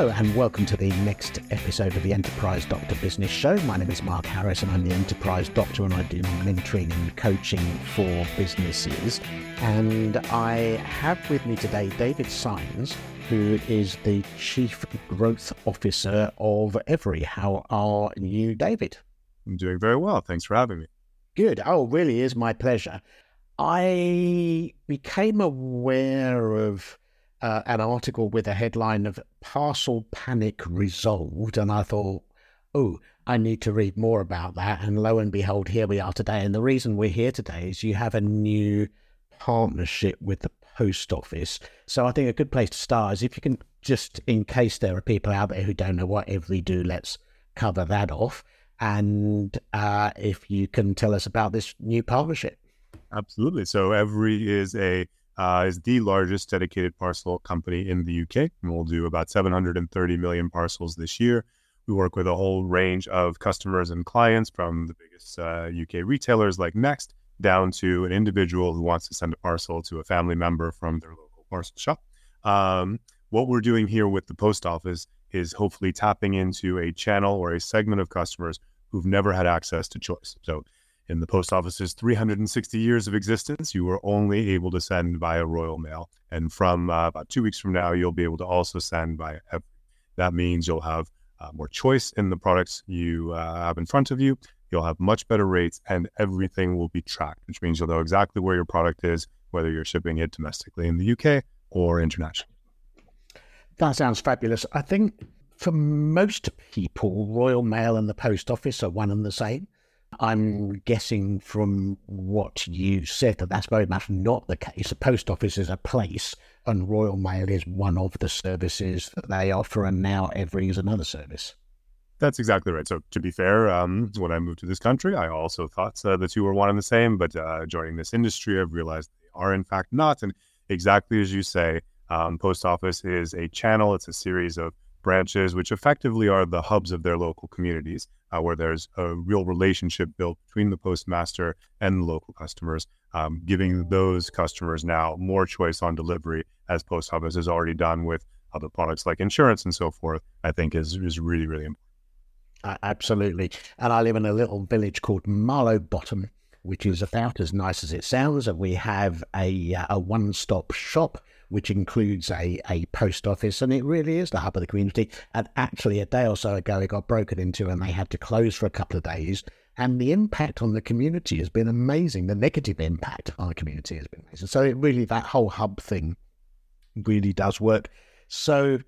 Hello, and welcome to the next episode of the Enterprise Doctor Business Show. My name is Mark Harris, and I'm the Enterprise Doctor, and I do mentoring and coaching for businesses. And I have with me today David Saenz, who is the Chief Growth Officer of Evri. How are you, David? I'm doing very well. Thanks for having me. Good. Oh, really is my pleasure. I became aware of uh, an article with a headline of Parcel Panic Resolved. And I thought, oh, I need to read more about that. And lo and behold, here we are today. And the reason we're here today is you have a new partnership with the post office. So I think a good place to start is if you can just, in case there are people out there who don't know what Evri do, let's cover that off. And uh, if you can tell us about this new partnership. Absolutely. So Evri is a uh, is the largest dedicated parcel company in the UK. And we'll do about 730 million parcels this year. We work with a whole range of customers and clients from the biggest uh, UK retailers like Next down to an individual who wants to send a parcel to a family member from their local parcel shop. Um, what we're doing here with the post office is hopefully tapping into a channel or a segment of customers who've never had access to choice. So in the post office's 360 years of existence, you were only able to send via Royal Mail. And from uh, about two weeks from now, you'll be able to also send via. That means you'll have uh, more choice in the products you uh, have in front of you. You'll have much better rates, and everything will be tracked, which means you'll know exactly where your product is, whether you're shipping it domestically in the UK or internationally. That sounds fabulous. I think for most people, Royal Mail and the Post Office are one and the same. I'm guessing from what you said that that's very much not the case. The post office is a place, and Royal Mail is one of the services that they offer, and now Evri is another service. That's exactly right. So, to be fair, um, when I moved to this country, I also thought uh, the two were one and the same. But uh, joining this industry, I've realized they are in fact not. And exactly as you say, um, post office is a channel. It's a series of branches, which effectively are the hubs of their local communities, uh, where there's a real relationship built between the postmaster and the local customers, um, giving those customers now more choice on delivery, as Post Office has already done with other products like insurance and so forth. I think is is really really important. Uh, absolutely, and I live in a little village called Marlow Bottom, which is about as nice as it sounds. And we have a a one stop shop which includes a, a post office, and it really is the hub of the community. And actually, a day or so ago, it got broken into, and they had to close for a couple of days. And the impact on the community has been amazing. The negative impact on the community has been amazing. So it really, that whole hub thing really does work. So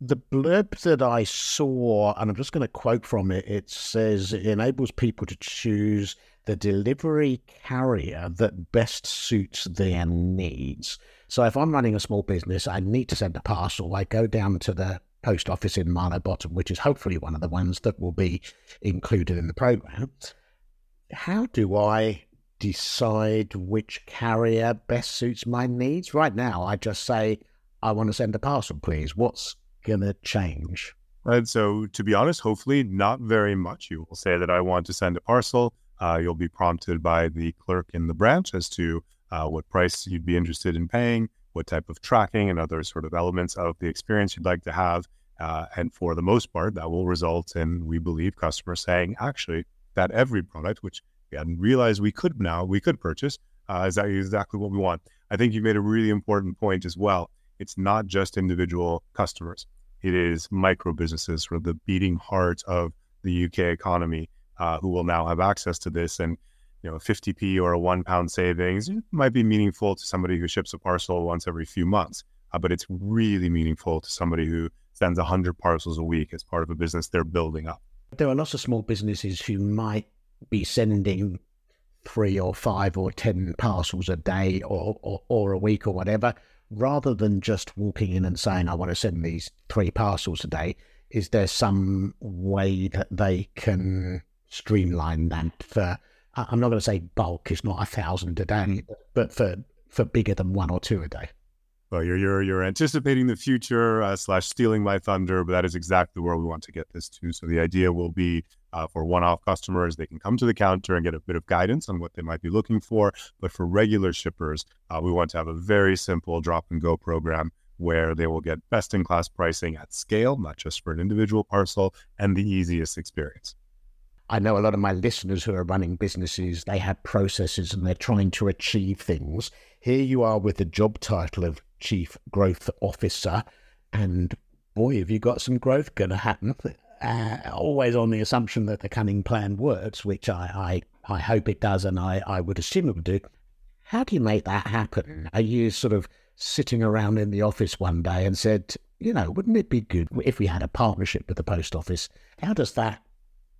the blurb that I saw, and I'm just going to quote from it, it says it enables people to choose the delivery carrier that best suits their needs. So if I'm running a small business, I need to send a parcel. I go down to the post office in Marlow Bottom, which is hopefully one of the ones that will be included in the program. How do I decide which carrier best suits my needs? Right now, I just say, I want to send a parcel, please. What's going to change? Right. So, to be honest, hopefully not very much. You will say that I want to send a parcel. Uh, you'll be prompted by the clerk in the branch as to uh, what price you'd be interested in paying, what type of tracking and other sort of elements of the experience you'd like to have. Uh, and for the most part, that will result in, we believe, customers saying, actually, that Evri product, which we hadn't realized we could now, we could purchase, uh, is that exactly what we want. I think you made a really important point as well. It's not just individual customers. It is micro businesses, or the beating heart of the UK economy, uh, who will now have access to this. And you know, a 50p or a one pound savings might be meaningful to somebody who ships a parcel once every few months, uh, but it's really meaningful to somebody who sends 100 parcels a week as part of a business they're building up. There are lots of small businesses who might be sending three or five or 10 parcels a day or, or, or a week or whatever, rather than just walking in and saying, I want to send these three parcels a day. Is there some way that they can streamline that for I'm not going to say bulk is not a thousand a day, but for for bigger than one or two a day. Well, you're you're you're anticipating the future uh, slash stealing my thunder, but that is exactly where we want to get this to. So the idea will be uh, for one-off customers, they can come to the counter and get a bit of guidance on what they might be looking for. But for regular shippers, uh, we want to have a very simple drop and go program where they will get best in class pricing at scale, not just for an individual parcel, and the easiest experience. I know a lot of my listeners who are running businesses, they have processes and they're trying to achieve things. Here you are with the job title of Chief Growth Officer, and boy, have you got some growth going to happen. Uh, always on the assumption that the cunning plan works, which I, I, I hope it does, and I, I would assume it would do. How do you make that happen? Are you sort of sitting around in the office one day and said, you know, wouldn't it be good if we had a partnership with the post office? How does that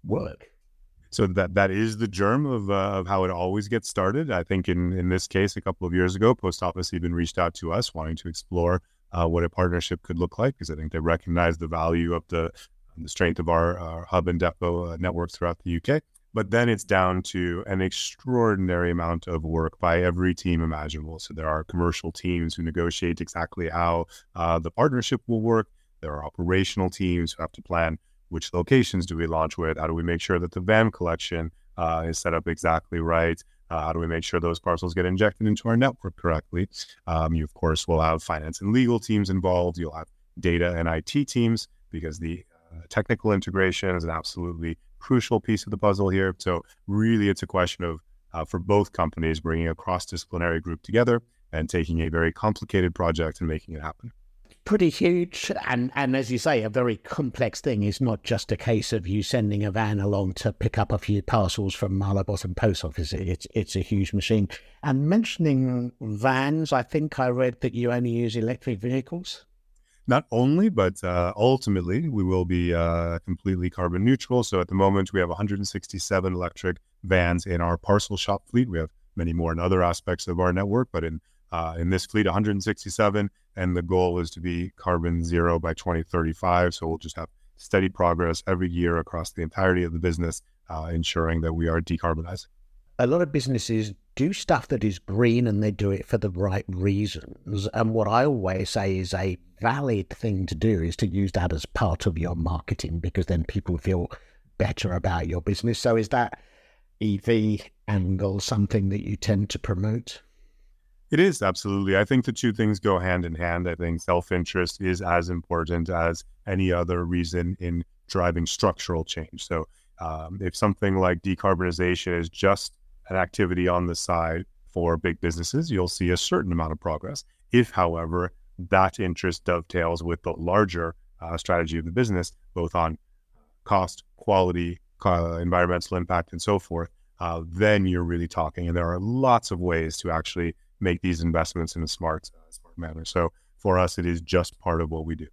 work? So that that is the germ of uh, of how it always gets started. I think in in this case, a couple of years ago, Post Office even reached out to us wanting to explore uh, what a partnership could look like because I think they recognize the value of the the strength of our, our hub and depot uh, networks throughout the UK. But then it's down to an extraordinary amount of work by every team imaginable. So there are commercial teams who negotiate exactly how uh, the partnership will work. There are operational teams who have to plan which locations do we launch with? How do we make sure that the van collection uh, is set up exactly right? Uh, how do we make sure those parcels get injected into our network correctly? Um, you, of course, will have finance and legal teams involved. You'll have data and IT teams because the uh, technical integration is an absolutely crucial piece of the puzzle here. So, really, it's a question of uh, for both companies bringing a cross disciplinary group together and taking a very complicated project and making it happen pretty huge and and as you say a very complex thing it's not just a case of you sending a van along to pick up a few parcels from Bottom post office it's it's a huge machine and mentioning vans i think i read that you only use electric vehicles not only, but uh, ultimately, we will be uh, completely carbon neutral. So at the moment, we have 167 electric vans in our parcel shop fleet. We have many more in other aspects of our network, but in uh, in this fleet, 167, and the goal is to be carbon zero by 2035. So we'll just have steady progress every year across the entirety of the business, uh, ensuring that we are decarbonizing. A lot of businesses do stuff that is green and they do it for the right reasons. And what I always say is a valid thing to do is to use that as part of your marketing because then people feel better about your business. So is that EV angle something that you tend to promote? It is absolutely. I think the two things go hand in hand. I think self interest is as important as any other reason in driving structural change. So, um, if something like decarbonization is just an activity on the side for big businesses, you'll see a certain amount of progress. If, however, that interest dovetails with the larger uh, strategy of the business, both on cost, quality, uh, environmental impact, and so forth, uh, then you're really talking. And there are lots of ways to actually make these investments in a smart, uh, smart manner. So for us, it is just part of what we do.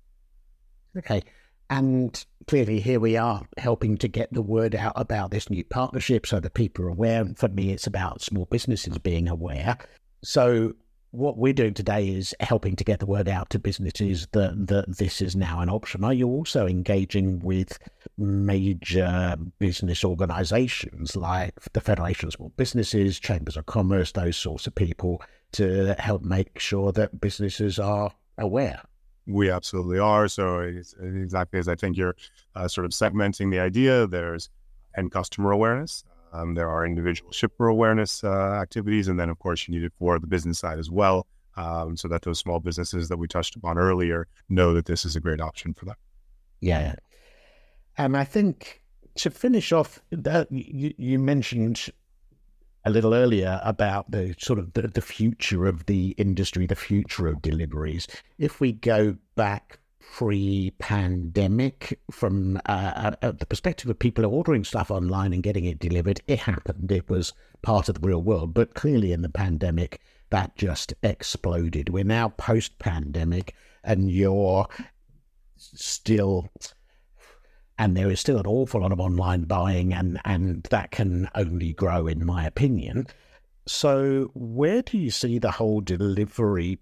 Okay. And clearly, here we are helping to get the word out about this new partnership so that people are aware. For me, it's about small businesses being aware. So, what we're doing today is helping to get the word out to businesses that, that this is now an option. Are you also engaging with major business organizations like the Federation of Small Businesses, Chambers of Commerce, those sorts of people to help make sure that businesses are aware? We absolutely are. So, exactly as I think you're uh, sort of segmenting the idea, there's end customer awareness. Um, there are individual shipper awareness uh, activities, and then of course you need it for the business side as well, um, so that those small businesses that we touched upon earlier know that this is a great option for them. Yeah, and I think to finish off, that you, you mentioned a little earlier about the sort of the, the future of the industry, the future of deliveries. If we go back pre-pandemic from uh, the perspective of people ordering stuff online and getting it delivered it happened. It was part of the real world. But clearly in the pandemic that just exploded. We're now post-pandemic and you're still and there is still an awful lot of online buying and and that can only grow in my opinion so where do you see the whole delivery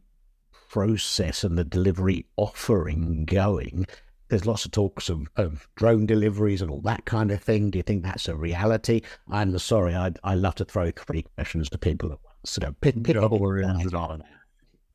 process and the delivery offering going? There's lots of talks of, of drone deliveries and all that kind of thing. Do you think that's a reality? I'm sorry, I I love to throw three questions to people at once. So pick, pick no worries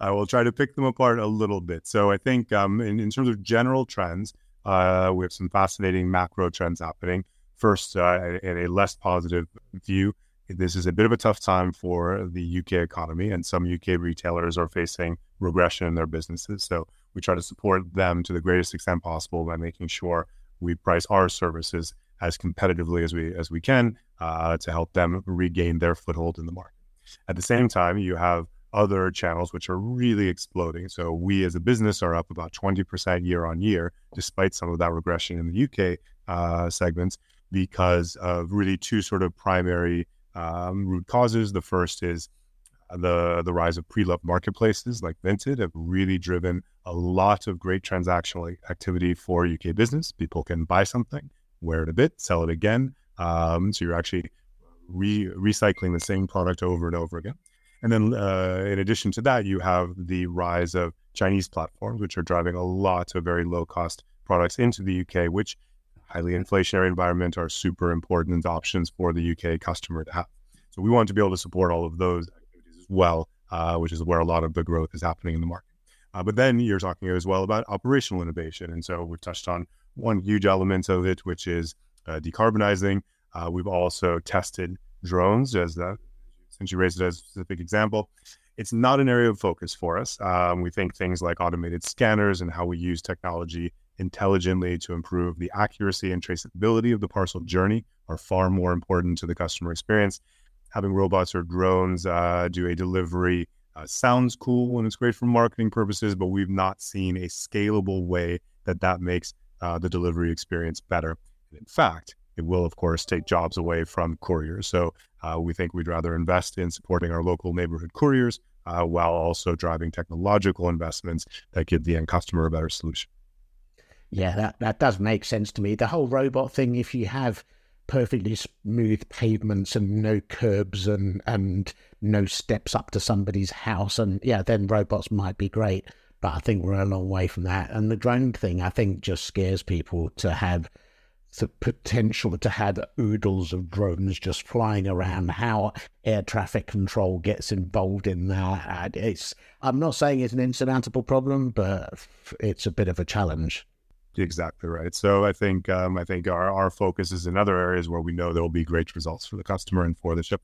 I will try to pick them apart a little bit. So I think um, in, in terms of general trends, uh, we have some fascinating macro trends happening. First, uh, in a less positive view, this is a bit of a tough time for the UK economy, and some UK retailers are facing regression in their businesses. So we try to support them to the greatest extent possible by making sure we price our services as competitively as we as we can uh, to help them regain their foothold in the market. At the same time, you have other channels which are really exploding. So we as a business are up about 20% year on year, despite some of that regression in the UK uh, segments, because of really two sort of primary um, root causes. The first is the the rise of pre-loved marketplaces like Vinted have really driven a lot of great transactional activity for UK business. People can buy something, wear it a bit, sell it again. Um, so you're actually re- recycling the same product over and over again. And then, uh, in addition to that, you have the rise of Chinese platforms, which are driving a lot of very low cost products into the UK, which highly inflationary environment are super important options for the UK customer to have. So we want to be able to support all of those activities as well, uh, which is where a lot of the growth is happening in the market. Uh, but then you're talking as well about operational innovation. And so we've touched on one huge element of it, which is uh, decarbonizing. Uh, we've also tested drones as that, since you raised it as a specific example. It's not an area of focus for us. Um, we think things like automated scanners and how we use technology intelligently to improve the accuracy and traceability of the parcel journey are far more important to the customer experience. Having robots or drones uh, do a delivery uh, sounds cool and it's great for marketing purposes, but we've not seen a scalable way that that makes uh, the delivery experience better. And in fact, it will, of course, take jobs away from couriers. So uh, we think we'd rather invest in supporting our local neighborhood couriers uh, while also driving technological investments that give the end customer a better solution. Yeah, that, that does make sense to me. The whole robot thing, if you have perfectly smooth pavements and no curbs and, and no steps up to somebody's house, and yeah, then robots might be great. But I think we're a long way from that. And the drone thing, I think, just scares people to have the potential to have oodles of drones just flying around, how air traffic control gets involved in that. It's, I'm not saying it's an insurmountable problem, but it's a bit of a challenge. Exactly right. So I think um, I think our, our focus is in other areas where we know there will be great results for the customer and for the ship.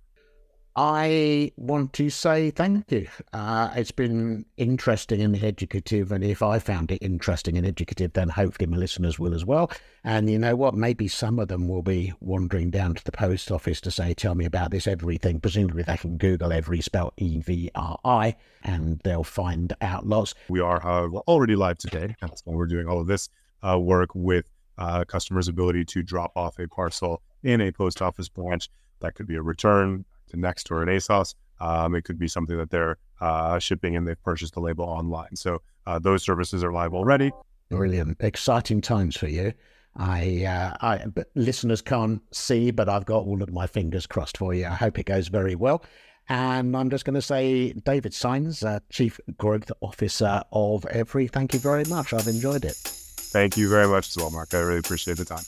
I want to say thank you. Uh, it's been interesting and educative, and if I found it interesting and educative, then hopefully my listeners will as well. And you know what? Maybe some of them will be wandering down to the post office to say, "Tell me about this everything." Presumably, they can Google Evri spell E V R I, and they'll find out lots. We are, however, already live today. That's when we're doing all of this uh, work with uh, customers' ability to drop off a parcel in a post office branch. That could be a return to Next or an ASOS. Um, it could be something that they're uh, shipping and they've purchased the label online. So uh, those services are live already. Brilliant, exciting times for you. I, uh, I, listeners can't see, but I've got all of my fingers crossed for you. I hope it goes very well. And I'm just going to say, David Saenz, uh, Chief Growth Officer of Evri, thank you very much. I've enjoyed it. Thank you very much as well, Mark. I really appreciate the time.